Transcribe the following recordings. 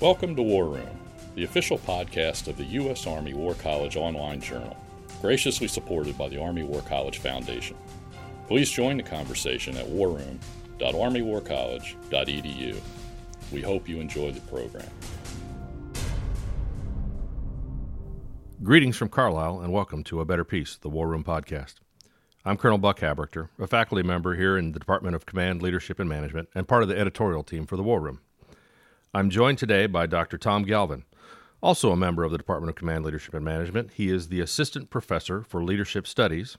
Welcome to War Room, the official podcast of the U.S. Army War College online journal, graciously supported by the Army War College Foundation. Please join the conversation at warroom.armywarcollege.edu. We hope you enjoy the program. Greetings from Carlisle and welcome to A Better Peace, the War Room podcast. I'm Colonel Buck Haberichter, a faculty member here in the Department of Command, Leadership, and Management, and part of the editorial team for the War Room. I'm joined today by Dr. Tom Galvin, also a member of the Department of Command, Leadership, and Management. He is the Assistant Professor for Leadership Studies.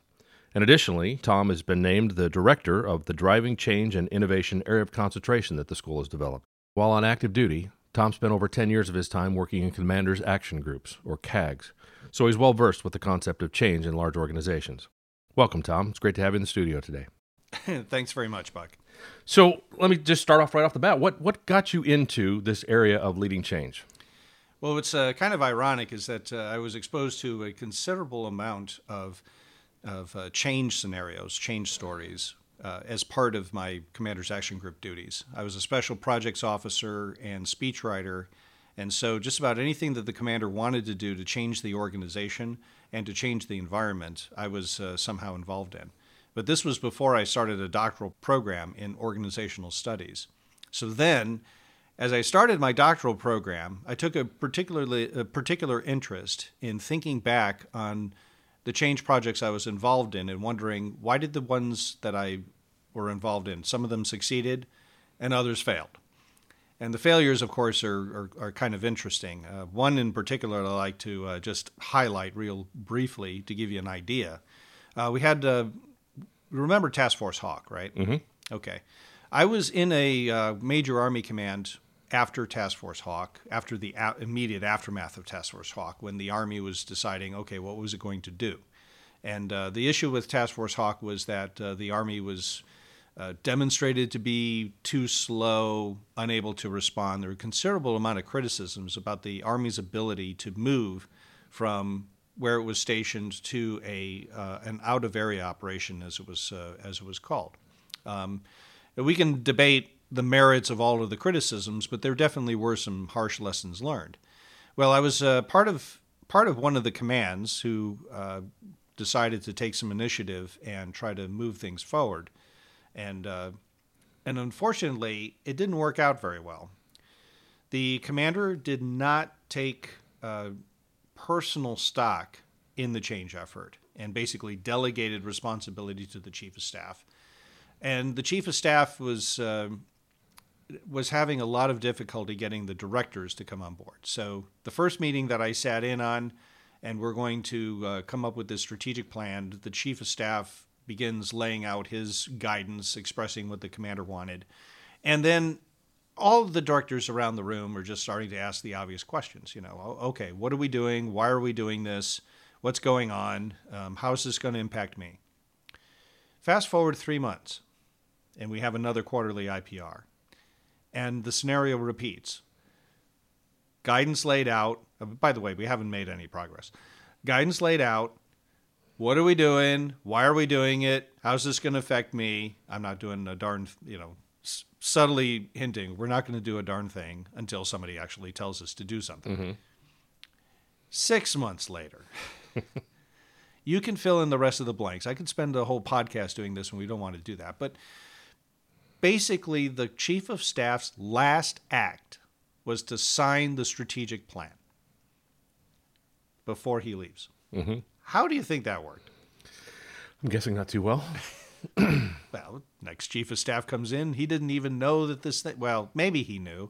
And additionally, Tom has been named the Director of the Driving Change and Innovation Area of Concentration that the school has developed. While on active duty, Tom spent over 10 years of his time working in Commanders Action Groups, or CAGs, so he's well versed with the concept of change in large organizations. Welcome, Tom. It's great to have you in the studio today. Thanks very much, Buck. So let me just start off right off the bat. What what got you into this area of leading change? Well, what's uh, kind of ironic is that uh, I was exposed to a considerable amount of of uh, change scenarios, change stories, uh, as part of my Commander's Action Group duties. I was a special projects officer and speechwriter, and so just about anything that the commander wanted to do to change the organization and to change the environment, I was uh, somehow involved in. But this was before I started a doctoral program in organizational studies. So then, as I started my doctoral program, I took a particularly a particular interest in thinking back on the change projects I was involved in and wondering why did the ones that I were involved in, some of them succeeded and others failed. And the failures, of course, are, are, are kind of interesting. Uh, one in particular I'd like to uh, just highlight real briefly to give you an idea. Uh, we had, uh, remember Task Force Hawk, right? Mm-hmm. Okay. I was in a uh, major Army command after Task Force Hawk, after the a- immediate aftermath of Task Force Hawk, when the Army was deciding, okay, what was it going to do? And uh, the issue with Task Force Hawk was that the Army was uh, demonstrated to be too slow, unable to respond. There were considerable amount of criticisms about the Army's ability to move from where it was stationed to a uh, an out of area operation, as it was uh, as it was called. Um, we can debate the merits of all of the criticisms, but there definitely were some harsh lessons learned. Well, I was uh, part of part of one of the commands who uh, decided to take some initiative and try to move things forward and uh, and unfortunately, it didn't work out very well. The commander did not take uh, personal stock in the change effort and basically delegated responsibility to the chief of staff. And the chief of staff was uh, was having a lot of difficulty getting the directors to come on board. So the first meeting that I sat in on, and we're going to uh, come up with this strategic plan. The chief of staff begins laying out his guidance, expressing what the commander wanted. And then all of the directors around the room are just starting to ask the obvious questions. You know, okay, what are we doing? Why are we doing this? What's going on? Um, how is this going to impact me? Fast forward three months, and we have another quarterly IPR. And the scenario repeats. Guidance laid out. Uh, by the way, we haven't made any progress. Guidance laid out, what are we doing? Why are we doing it? How's this going to affect me? I'm not doing a darn, you know, s- subtly hinting we're not going to do a darn thing until somebody actually tells us to do something. Mm-hmm. Six months later, you can fill in the rest of the blanks. I could spend a whole podcast doing this, and we don't want to do that. But basically, the chief of staff's last act was to sign the strategic plan before he leaves. Mm-hmm. How do you think that worked? I'm guessing not too well. well, next chief of staff comes in. He didn't even know that this thing. Well, maybe he knew,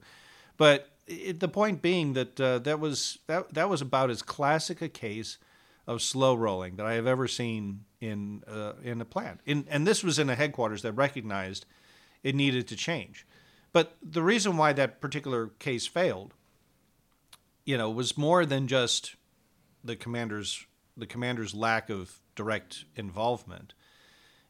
but it, the point being that uh, that was that that was about as classic a case of slow rolling that I have ever seen in uh, in a plant. In, and this was in a headquarters that recognized it needed to change. But the reason why that particular case failed, you know, was more than just the commander's the commander's lack of direct involvement.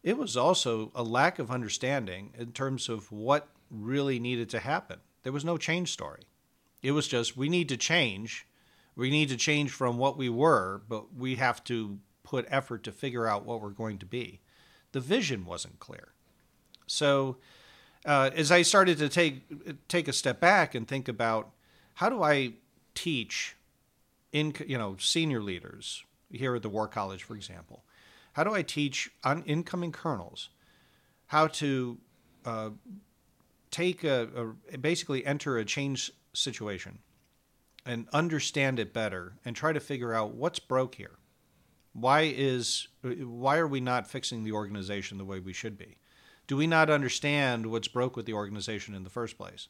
It was also a lack of understanding in terms of what really needed to happen. There was no change story. It was just we need to change. We need to change from what we were, but we have to put effort to figure out what we're going to be. The vision wasn't clear. So, uh, as I started to take take a step back and think about how do I teach in you know senior leaders here at the War College, for example? How do I teach on incoming colonels how to uh, take a, a basically enter a change situation and understand it better and try to figure out what's broke here? Why is why are we not fixing the organization the way we should be? Do we not understand what's broke with the organization in the first place?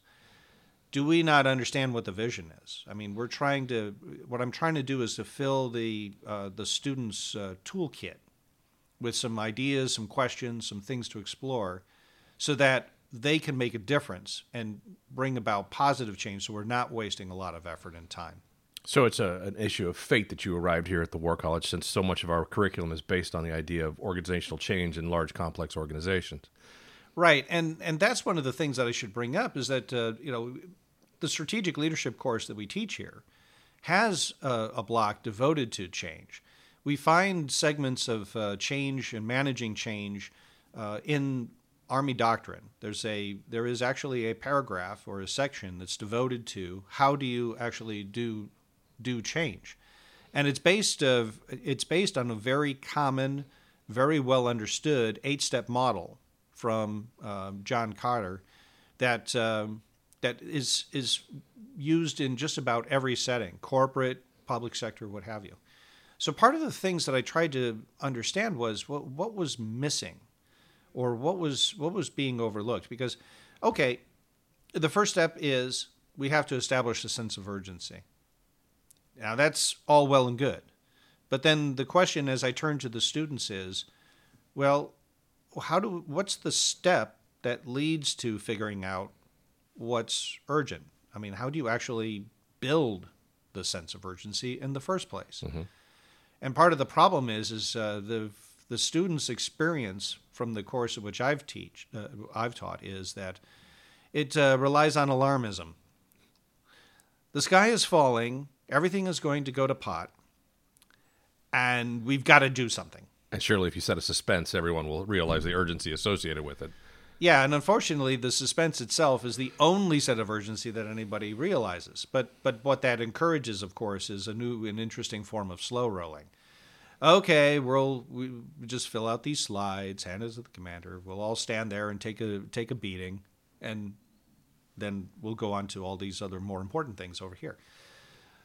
Do we not understand what the vision is? I mean, we're trying to. What I'm trying to do is to fill the uh, the students' uh, toolkit with some ideas, some questions, some things to explore, so that they can make a difference and bring about positive change. So we're not wasting a lot of effort and time. So it's a, an issue of fate that you arrived here at the War College, since so much of our curriculum is based on the idea of organizational change in large, complex organizations. Right, and and that's one of the things that I should bring up is that uh, you know the strategic leadership course that we teach here has a, a block devoted to change. We find segments of uh, change and managing change uh, in Army doctrine. There's a there is actually a paragraph or a section that's devoted to how do you actually do do change, and it's based of it's based on a very common, very well understood eight step model from um, John Kotter that um, that is is used in just about every setting, corporate, public sector, what have you. So part of the things that I tried to understand was what what was missing, or what was what was being overlooked. Because, okay, the first step is we have to establish a sense of urgency. Now that's all well and good, but then the question, as I turn to the students, is, well, how do what's the step that leads to figuring out what's urgent? I mean, how do you actually build the sense of urgency in the first place? Mm-hmm. And part of the problem is is uh, the the students' experience from the course of which I've teach uh, I've taught is that it uh, relies on alarmism. The sky is falling. Everything is going to go to pot, and we've got to do something. And surely, if you set a suspense, everyone will realize the urgency associated with it. Yeah, and unfortunately, the suspense itself is the only set of urgency that anybody realizes. But but what that encourages, of course, is a new and interesting form of slow rolling. Okay, we'll we just fill out these slides, hand it to the commander. We'll all stand there and take a take a beating, and then we'll go on to all these other more important things over here.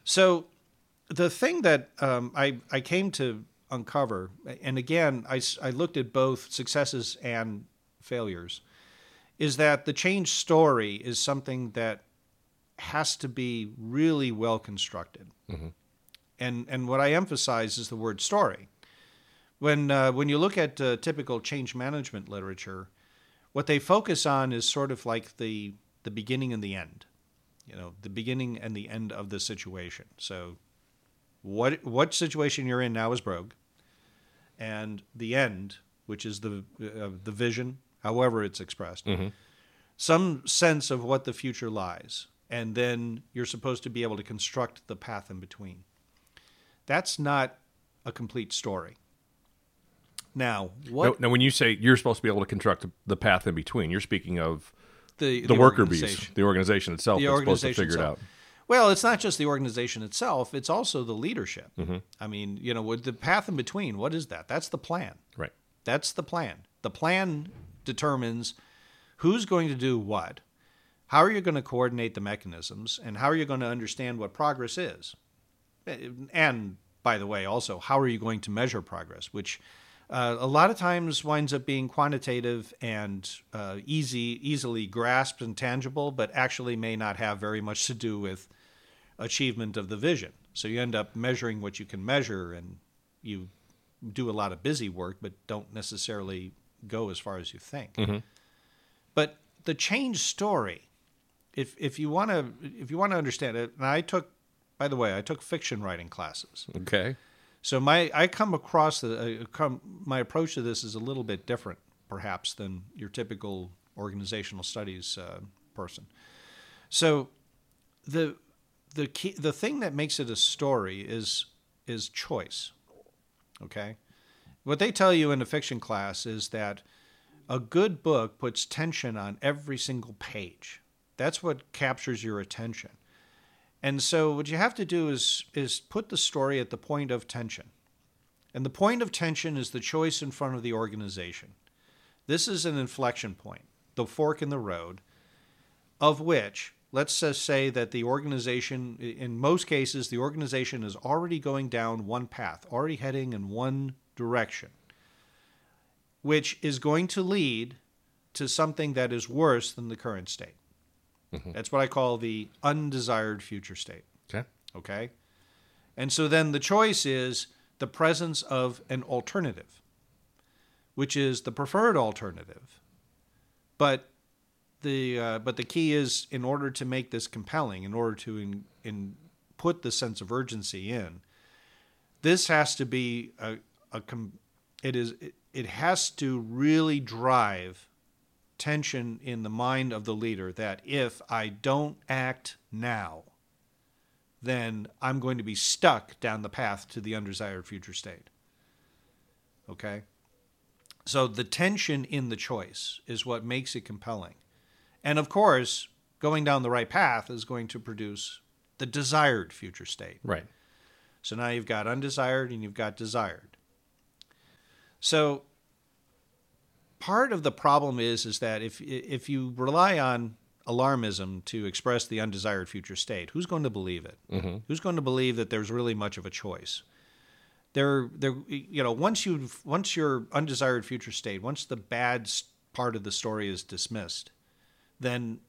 So, the thing that um, I I came to uncover. And again, I, I looked at both successes and failures. Is that the change story is something that has to be really well constructed. Mm-hmm. And, and what I emphasize is the word story. When, uh, when you look at uh, typical change management literature, what they focus on is sort of like the, the beginning and the end. You know, the beginning and the end of the situation. So what what situation you're in now is broke, and the end, which is the uh, the vision, however it's expressed, mm-hmm. some sense of what the future lies, and then you're supposed to be able to construct the path in between. That's not a complete story. Now, what? Now, now when you say you're supposed to be able to construct the path in between, you're speaking of the, the, the worker bees, the organization itself the that's organization supposed to figure itself. it out. Well, it's not just the organization itself; it's also the leadership. Mm-hmm. I mean, you know, with the path in between, what is that? That's the plan. Right. That's the plan. The plan determines who's going to do what, how are you going to coordinate the mechanisms, and how are you going to understand what progress is. And by the way, also, how are you going to measure progress, which uh, a lot of times winds up being quantitative and uh, easy, easily grasped and tangible, but actually may not have very much to do with achievement of the vision. So you end up measuring what you can measure and you do a lot of busy work, but don't necessarily go as far as you think. Mm-hmm. But the change story, if if you want to if you want to understand it, and I took, by the way, I took fiction writing classes. Okay. So my I come across the uh, come, my approach to this is a little bit different, perhaps, than your typical organizational studies uh, person. So the the key, the thing that makes it a story is is choice. Okay, what they tell you in a fiction class is that a good book puts tension on every single page. That's what captures your attention. And so what you have to do is is put the story at the point of tension. And the point of tension is the choice in front of the organization. This is an inflection point, the fork in the road, of which let's just say that the organization, in most cases, the organization is already going down one path, already heading in one direction, which is going to lead to something that is worse than the current state. That's what I call the undesired future state. Okay. Okay. And so then the choice is the presence of an alternative, which is the preferred alternative. But the uh, but the key is in order to make this compelling, in order to in, in put the sense of urgency in, this has to be a, a com- it is it, it has to really drive tension in the mind of the leader that if I don't act now, then I'm going to be stuck down the path to the undesired future state. Okay? So the tension in the choice is what makes it compelling. And of course, going down the right path is going to produce the desired future state. Right. So now you've got undesired and you've got desired. So part of the problem is is that if if you rely on alarmism to express the undesired future state, who's going to believe it? Mm-hmm. Who's going to believe that there's really much of a choice? There, there, you know, once you once your undesired future state, once the bad part of the story is dismissed, then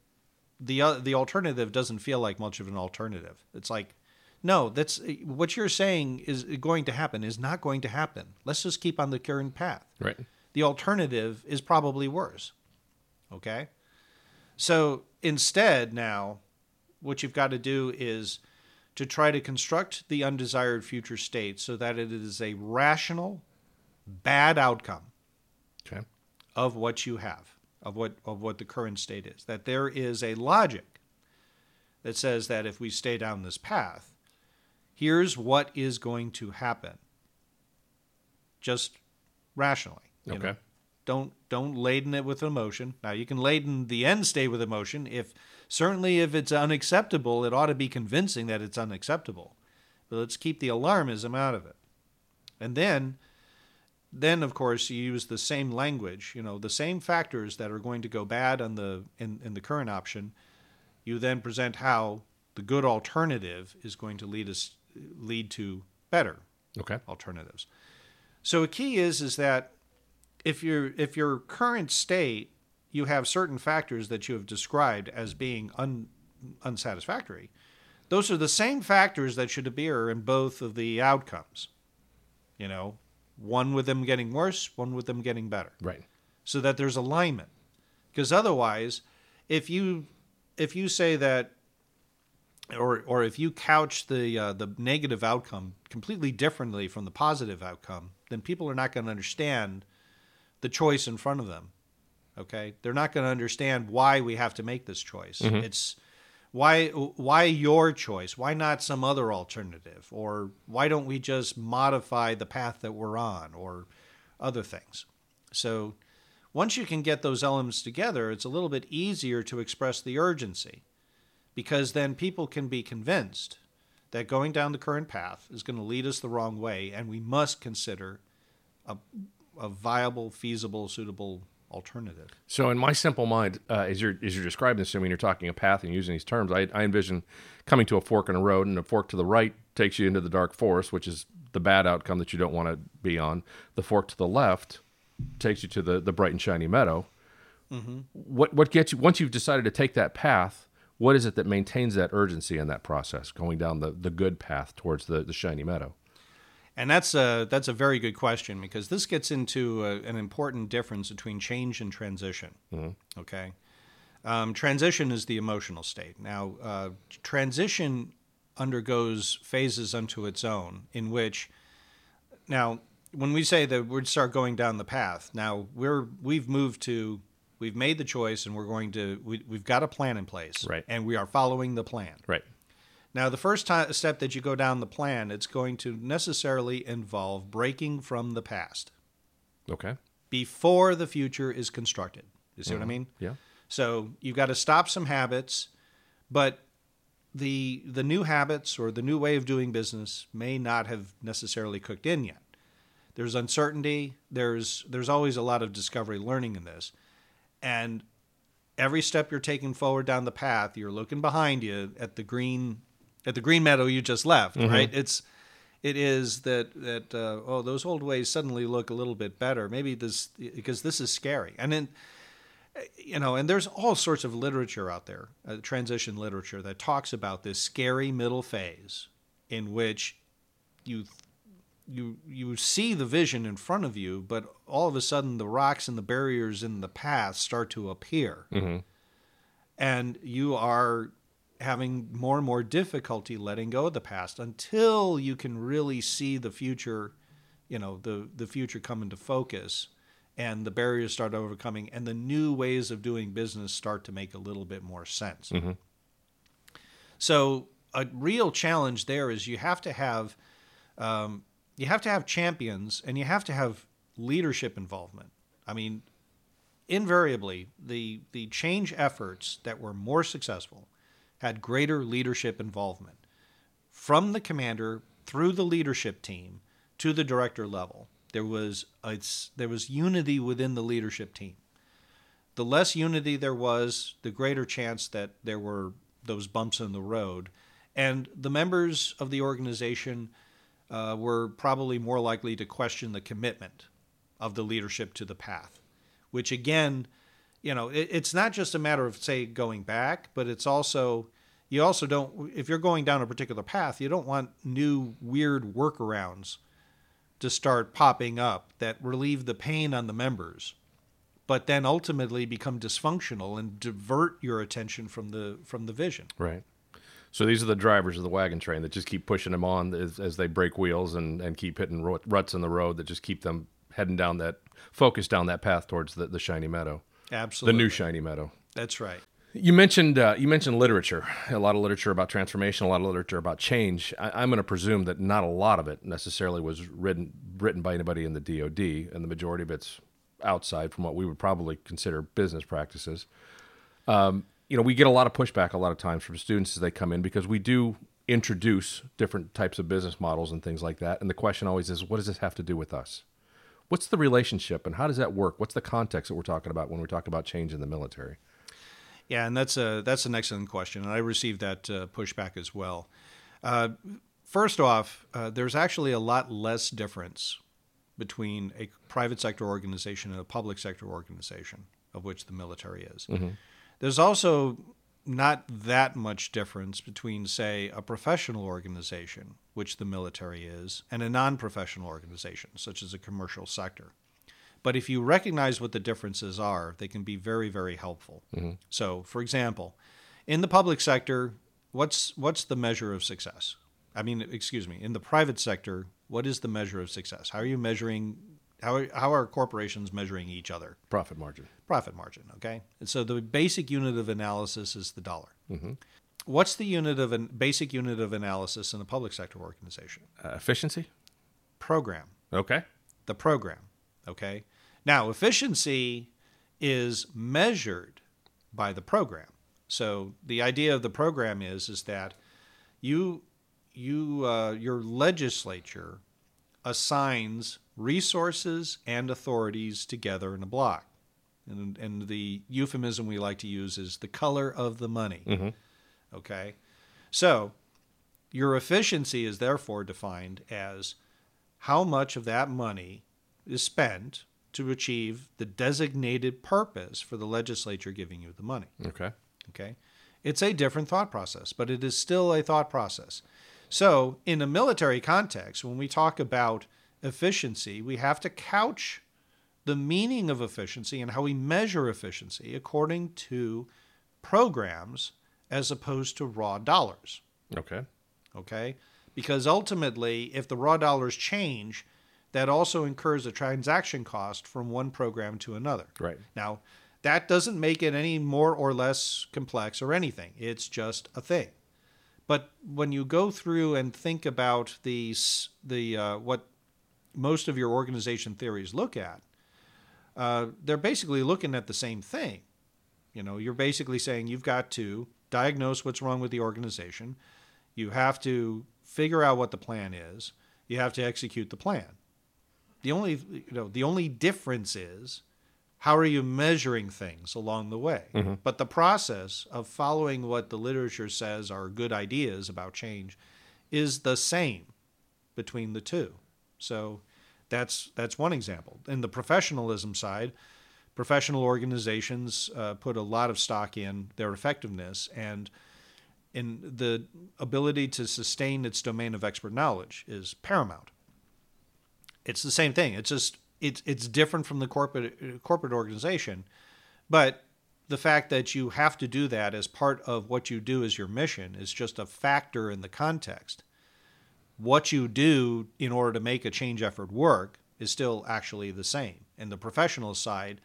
the uh, the alternative doesn't feel like much of an alternative. It's like, no, that's eh, what you're saying is going to happen is not going to happen. Let's just keep on the current path. Right. The alternative is probably worse. Okay? So instead, now, what you've got to do is to try to construct the undesired future state so that it is a rational, bad outcome Okay. of what you have, of what of what the current state is. That there is a logic that says that if we stay down this path, here's what is going to happen. Just rationally. you Okay. know. Don't don't laden it with emotion. Now you can laden the end state with emotion. If certainly if it's unacceptable, it ought to be convincing that it's unacceptable. But let's keep the alarmism out of it. And then then of course you use the same language you know the same factors that are going to go bad on the in, in the current option you then present how the good alternative is going to lead us lead to better Okay. alternatives so a key is is that if your if your current state you have certain factors that you have described as being un, unsatisfactory those are the same factors that should appear in both of the outcomes you know one with them getting worse one with them getting better Right. so that there's alignment because otherwise if you if you say that or or if you couch the uh, the negative outcome completely differently from the positive outcome then people are not going to understand the choice in front of them okay? They're not going to understand why we have to make this choice. It's why why your choice? Why not some other alternative? Or why don't we just modify the path that we're on or other things? So once you can get those elements together it's a little bit easier to express the urgency because then people can be convinced that going down the current path is going to lead us the wrong way and we must consider a, a viable feasible suitable alternative So, in my simple mind, uh, as you're as you're describing this, I mean, you're talking a path and using these terms. I, I envision coming to a fork in a road, and a fork to the right takes you into the dark forest, which is the bad outcome that you don't want to be on. The fork to the left takes you to the the bright and shiny meadow. What what gets you once you've decided to take that path? What is it that maintains that urgency in that process, going down the, the good path towards the, the shiny meadow? And that's a that's a very good question because this gets into a, an important difference between change and transition. Okay, um, transition is the emotional state. Now, uh, transition undergoes phases unto its own, in which now when we say that we'd start going down the path, now we're we've moved to we've made the choice and we're going to we, we've got a plan in place, Right. And we are following the plan. Right. Now, the first ti step that you go down the plan, it's going to necessarily involve breaking from the past Okay. before the future is constructed. You see what I mm-hmm. mean? Yeah. So you've got to stop some habits, but the the new habits or the new way of doing business may not have necessarily cooked in yet. There's uncertainty. There's there's always a lot of discovery learning in this, and every step you're taking forward down the path, you're looking behind you at the green at the green meadow you just left. Right? It's it is that that uh, oh those old ways suddenly look a little bit better. Maybe this because this is scary, and then you know, and there's all sorts of literature out there, uh, transition literature that talks about this scary middle phase in which you you you see the vision in front of you, but all of a sudden the rocks and the barriers in the path start to appear, and you are having more and more difficulty letting go of the past until you can really see the future, you know, the the future come into focus and the barriers start overcoming and the new ways of doing business start to make a little bit more sense. So a real challenge there is you have to have um, you have to have champions and you have to have leadership involvement. I mean, invariably, the the change efforts that were more successful had greater leadership involvement from the commander through the leadership team to the director level. There was it's, there was unity within the leadership team. The less unity there was, the greater chance that there were those bumps in the road, and the members of the organization uh, were probably more likely to question the commitment of the leadership to the path, which again, you know, it, it's not just a matter of say going back, but it's also you also don't if you're going down a particular path, you don't want new weird workarounds to start popping up that relieve the pain on the members, but then ultimately become dysfunctional and divert your attention from the from the vision. Right. So these are the drivers of the wagon train that just keep pushing them on as, as they break wheels and, and keep hitting ruts in the road that just keep them heading down that focus down that path towards the, the shiny meadow, Absolutely, the new shiny meadow. That's right. You mentioned uh, you mentioned literature, a lot of literature about transformation, a lot of literature about change. I, I'm going to presume that not a lot of it necessarily was written written by anybody in the DoD, and the majority of it's outside from what we would probably consider business practices. Um, you know, we get a lot of pushback a lot of times from students as they come in because we do introduce different types of business models and things like that. And the question always is, what does this have to do with us? What's the relationship and how does that work? What's the context that we're talking about when we're talking about change in the military? Yeah, and that's a that's an excellent question, and I received that uh, pushback as well. Uh, first off, uh, there's actually a lot less difference between a private sector organization and a public sector organization, of which the military is. There's also not that much difference between, say, a professional organization, which the military is, and a non professional organization, such as a commercial sector. But if you recognize what the differences are, they can be very, very helpful. Mm-hmm. So, for example, in the public sector, what's what's the measure of success? I mean, excuse me, in the private sector, what is the measure of success? How are you measuring? How are, how are corporations measuring each other? Profit margin. Profit margin. Okay, and so the basic unit of analysis is the dollar. What's the unit of an basic unit of analysis in a public sector organization? Uh, efficiency? Program. Okay. the program. Okay. Now, efficiency is measured by the program. So the idea of the program is is that you you uh, your legislature assigns resources and authorities together in a block, and and the euphemism we like to use is the color of the money. Mm-hmm. Okay, so your efficiency is therefore defined as how much of that money is spent to achieve the designated purpose for the legislature giving you the money. Okay. Okay? It's a different thought process, but it is still a thought process. So, in a military context, when we talk about efficiency, we have to couch the meaning of efficiency and how we measure efficiency according to programs as opposed to raw dollars Okay. okay? Because ultimately, if the raw dollars change, that also incurs a transaction cost from one program to another. Right. Now, that doesn't make it any more or less complex or anything. It's just a thing. But when you go through and think about these, the uh, what most of your organization theories look at, uh, they're basically looking at the same thing. You know, you're basically saying you've got to diagnose what's wrong with the organization. You have to figure out what the plan is. You have to execute the plan. The only you know the only difference is how are you measuring things along the way? Mm-hmm. But the process of following what the literature says are good ideas about change is the same between the two. So that's that's one example. In the professionalism side, professional organizations uh, put a lot of stock in their effectiveness and in the ability to sustain its domain of expert knowledge is paramount. It's the same thing. It's just it's it's different from the corporate uh, corporate organization, but the fact that you have to do that as part of what you do as your mission is just a factor in the context. What you do in order to make a change effort work is still actually the same. And the professional side,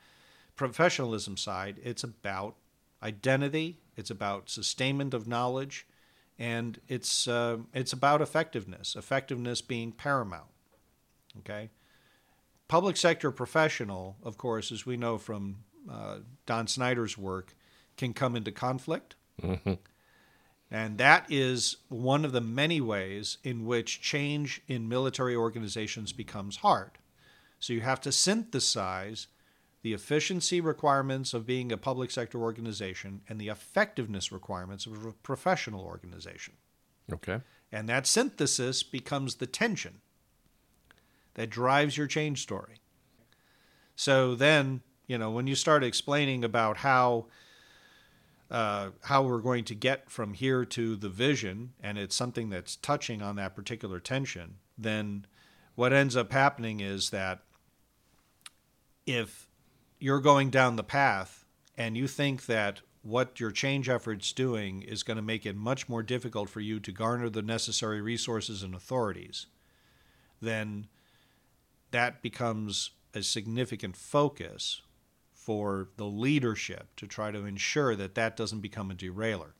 professionalism side, it's about identity, it's about sustainment of knowledge, and it's uh, it's about effectiveness. Effectiveness being paramount. Okay. Public sector professional, of course, as we know from uh, Don Snider's work, can come into conflict. And that is one of the many ways in which change in military organizations becomes hard. So you have to synthesize the efficiency requirements of being a public sector organization and the effectiveness requirements of a professional organization. Okay. And that synthesis becomes the tension that drives your change story. So then, you know, when you start explaining about how uh, how we're going to get from here to the vision, and it's something that's touching on that particular tension, then what ends up happening is that if you're going down the path and you think that what your change effort's doing is going to make it much more difficult for you to garner the necessary resources and authorities, then that becomes a significant focus for the leadership to try to ensure that that doesn't become a derailer.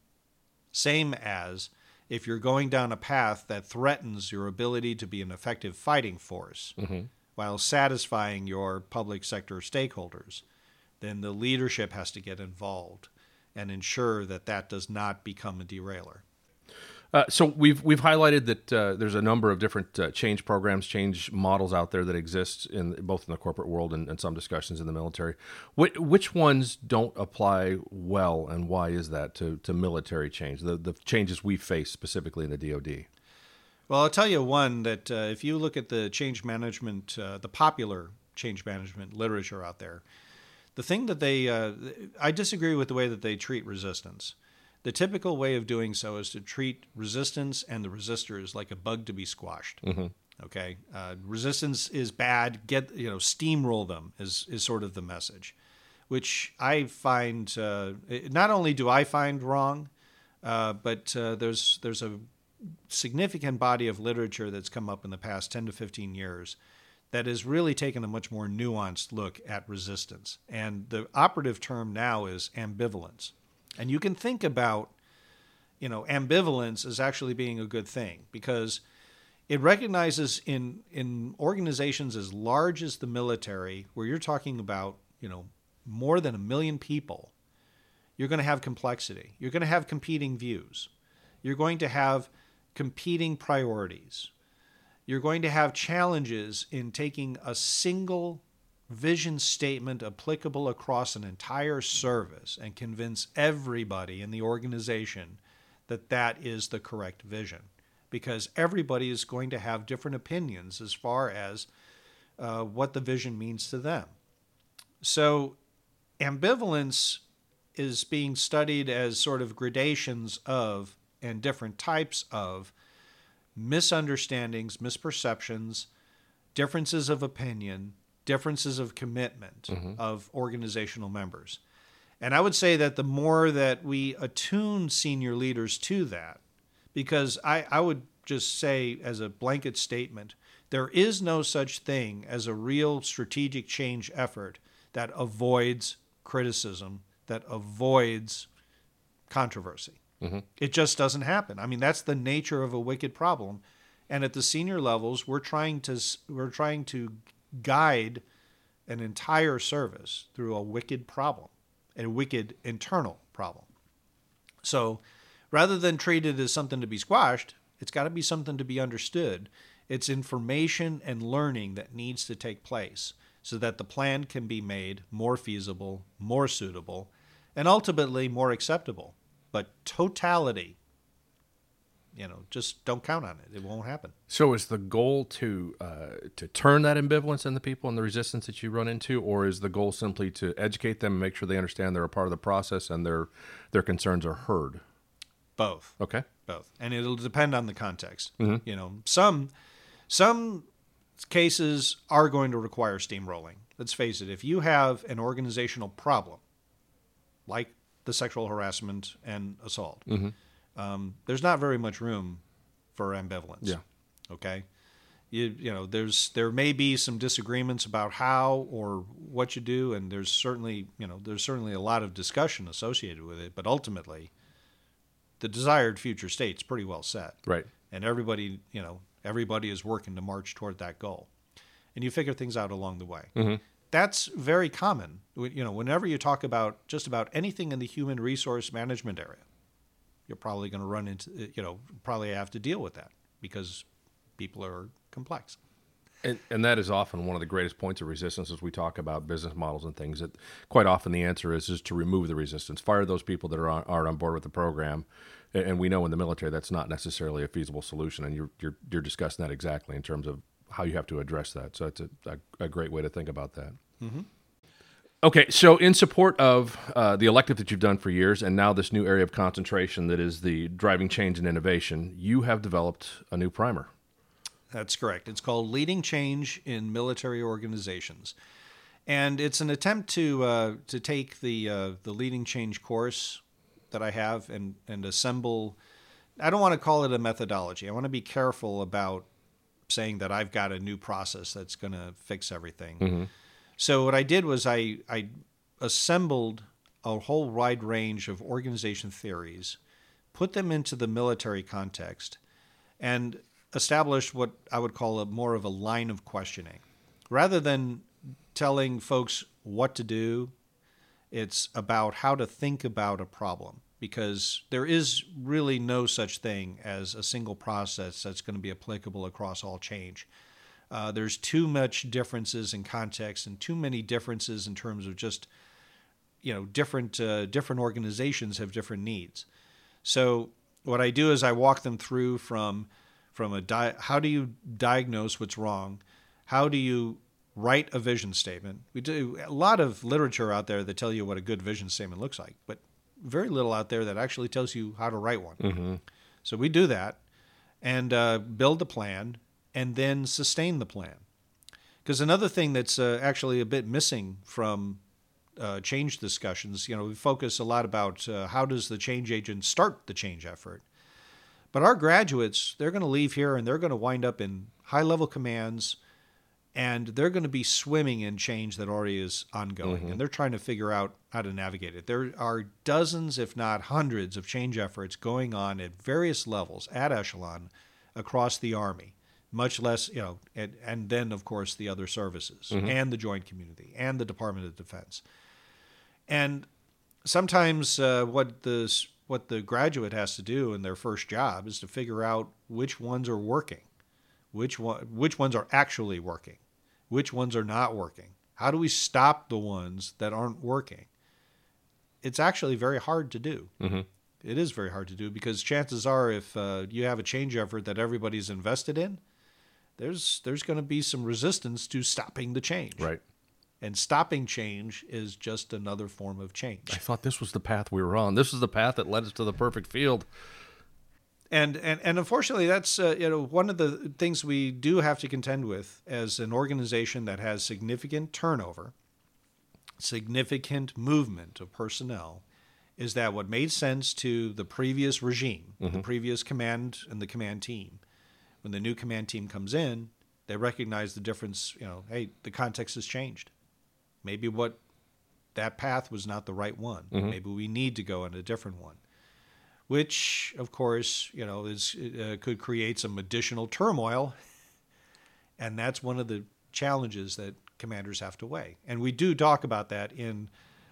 Same as if you're going down a path that threatens your ability to be an effective fighting force mm-hmm. while satisfying your public sector stakeholders, then the leadership has to get involved and ensure that that does not become a derailer. Uh, so we've we've highlighted that uh, there's a number of different uh, change programs, change models out there that exist in both in the corporate world and, and some discussions in the military. Which, which ones don't apply well, and why is that to, to military change? The the changes we face specifically in the DoD. Well, I'll tell you one that uh, if you look at the change management, uh, the popular change management literature out there, the thing that they, I disagree with the way that they treat resistance. The typical way of doing so is to treat resistance and the resistors like a bug to be squashed. Okay, uh, resistance is bad. Get you know, steamroll them is is sort of the message, which I find uh, not only do I find wrong, uh, but uh, there's there's a significant body of literature that's come up in the past 10 to 15 years that has really taken a much more nuanced look at resistance. And the operative term now is ambivalence. And you can think about, you know, ambivalence as actually being a good thing because it recognizes in in organizations as large as the military, where you're talking about, you know, more than a million people, you're going to have complexity. You're going to have competing views. You're going to have competing priorities. You're going to have challenges in taking a single vision statement applicable across an entire service and convince everybody in the organization that that is the correct vision. Because everybody is going to have different opinions as far as uh, what the vision means to them. So, ambivalence is being studied as sort of gradations of and different types of misunderstandings, misperceptions, differences of opinion, differences of commitment mm-hmm. of organizational members. And I would say that the more that we attune senior leaders to that, because I, I would just say as a blanket statement, there is no such thing as a real strategic change effort that avoids criticism, that avoids controversy. Mm-hmm. It just doesn't happen. I mean, that's the nature of a wicked problem. And at the senior levels, we're trying to we're trying to guide an entire service through a wicked problem, a wicked internal problem. So rather than treat it as something to be squashed, it's got to be something to be understood. It's information and learning that needs to take place so that the plan can be made more feasible, more suitable, and ultimately more acceptable. But totality, you know, just don't count on it. It won't happen. So, is the goal to uh, to turn that ambivalence in the people and the resistance that you run into, or is the goal simply to educate them and make sure they understand they're a part of the process and their their concerns are heard? Both. Okay. Both, and it'll depend on the context. You know, some some cases are going to require steamrolling. Let's face it. If you have an organizational problem, like the sexual harassment and assault, um, there's not very much room for ambivalence. Yeah. Okay. You, you know, there's there may be some disagreements about how or what you do, and there's certainly you know there's certainly a lot of discussion associated with it. But ultimately, the desired future state's pretty well set Right. and everybody you know everybody is working to march toward that goal and you figure things out along the way that's very common you know whenever you talk about just about anything in the human resource management area you're probably going to run into uh, you know probably have to deal with that because people are complex And, and that is often one of the greatest points of resistance as we talk about business models and things. That quite often the answer is is to remove the resistance, fire those people that are on, are on board with the program, and, we know in the military that's not necessarily a feasible solution. And you're you're, you're discussing that exactly in terms of how you have to address that. So it's a, a, a great way to think about that. Mm-hmm. Okay, so in support of uh, the elective that you've done for years, and now this new area of concentration that is the driving change and innovation, you have developed a new primer. That's correct. It's called Leading Change in Military Organizations, and it's an attempt to uh, to take the uh, the Leading Change course that I have and and assemble. I don't want to call it a methodology. I want to be careful about saying that I've got a new process that's going to fix everything. So what I did was I I assembled a whole wide range of organization theories, put them into the military context, and established what I would call a more of a line of questioning. Rather than telling folks what to do, it's about how to think about a problem because there is really no such thing as a single process that's going to be applicable across all change. Uh, there's too much differences in context and too many differences in terms of just you know different uh, different organizations have different needs. So what I do is I walk them through from from a di- how do you diagnose what's wrong, how do you write a vision statement. We do a lot of literature out there that tell you what a good vision statement looks like, but very little out there that actually tells you how to write one. So we do that and uh, build the plan and then sustain the plan. Because another thing that's uh, actually a bit missing from uh, change discussions, you know, we focus a lot about uh, how does the change agent start the change effort. But our graduates, they're going to leave here and they're going to wind up in high level commands and they're going to be swimming in change that already is ongoing and they're trying to figure out how to navigate it. There are dozens, if not hundreds, of change efforts going on at various levels at echelon across the Army, much less, you know, and, and then, of course, the other services and the joint community and the Department of Defense. And sometimes uh, what the what the graduate has to do in their first job is to figure out which ones are working, which one which ones are actually working, which ones are not working. How do we stop the ones that aren't working? It's actually very hard to do. It is very hard to do because chances are, if uh, you have a change effort that everybody's invested in, there's there's going to be some resistance to stopping the change. Right. And stopping change is just another form of change. I thought this was the path we were on. This is the path that led us to the perfect field. and and and unfortunately that's uh, you know one of the things we do have to contend with as an organization that has significant turnover significant movement of personnel is that what made sense to the previous regime the previous command and the command team when the new command team comes in they recognize the difference you know hey the context has changed. Maybe what that path was not the right one. Maybe we need to go in a different one which of course you know is uh, could create some additional turmoil. And that's one of the challenges that commanders have to weigh. And we do talk about that in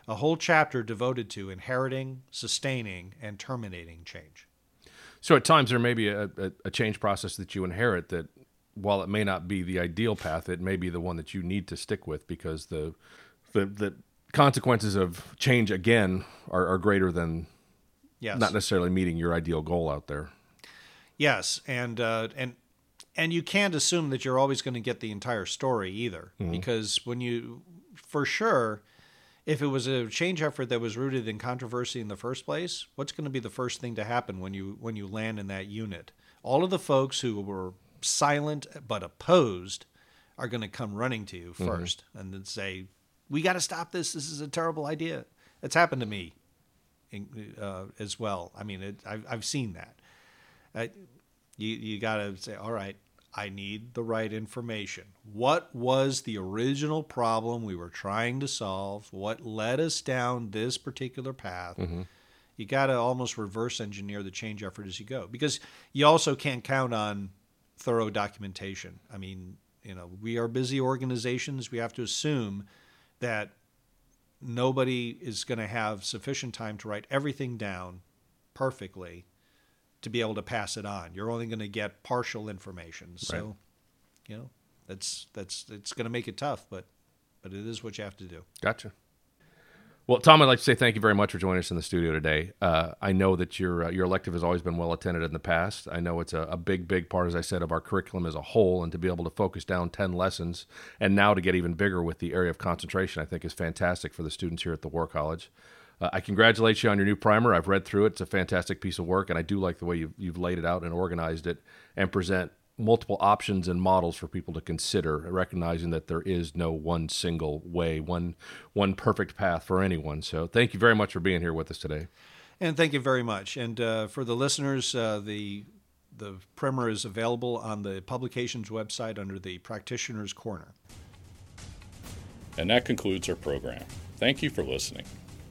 a whole chapter devoted to inheriting, sustaining, and terminating change. So at times there may be a, a, a, change process that you inherit that, while it may not be the ideal path, it may be the one that you need to stick with because the the, the consequences of change again are, are greater than yes. not necessarily meeting your ideal goal out there. Yes, and uh, and and you can't assume that you're always going to get the entire story either, mm-hmm. because when you, for sure, if it was a change effort that was rooted in controversy in the first place, what's going to be the first thing to happen when you when you land in that unit? All of the folks who were silent but opposed are going to come running to you 1st mm-hmm. and then say, "We got to stop this. This is a terrible idea." It's happened to me uh, as well. I mean, it, I've, I've seen that. Uh, you you got to say, "All right, I need the right information. What was the original problem we were trying to solve? What led us down this particular path? Mm-hmm. You got to almost reverse engineer the change effort as you go because you also can't count on thorough documentation. I mean, you know, we are busy organizations. We have to assume that nobody is going to have sufficient time to write everything down perfectly to be able to pass it on. You're only going to get partial information. So, right. you know, that's that's it's going to make it tough, but but it is what you have to do. Gotcha. Well, Tom, I'd like to say thank you very much for joining us in the studio today. Uh, I know that your uh, your elective has always been well attended in the past. I know it's a, a, big, big part, as I said, of our curriculum as a whole, and to be able to focus down ten lessons, and now to get even bigger with the area of concentration, I think is fantastic for the students here at the War College. Uh, I congratulate you on your new primer. I've read through it. It's a fantastic piece of work, and I do like the way you've, you've laid it out and organized it and present multiple options and models for people to consider, recognizing that there is no one single way, one one perfect path for anyone. So, thank you very much for being here with us today. And thank you very much. And uh, for the listeners, uh, the the primer is available on the publications website under the Practitioner's Corner. And that concludes our program. Thank you for listening.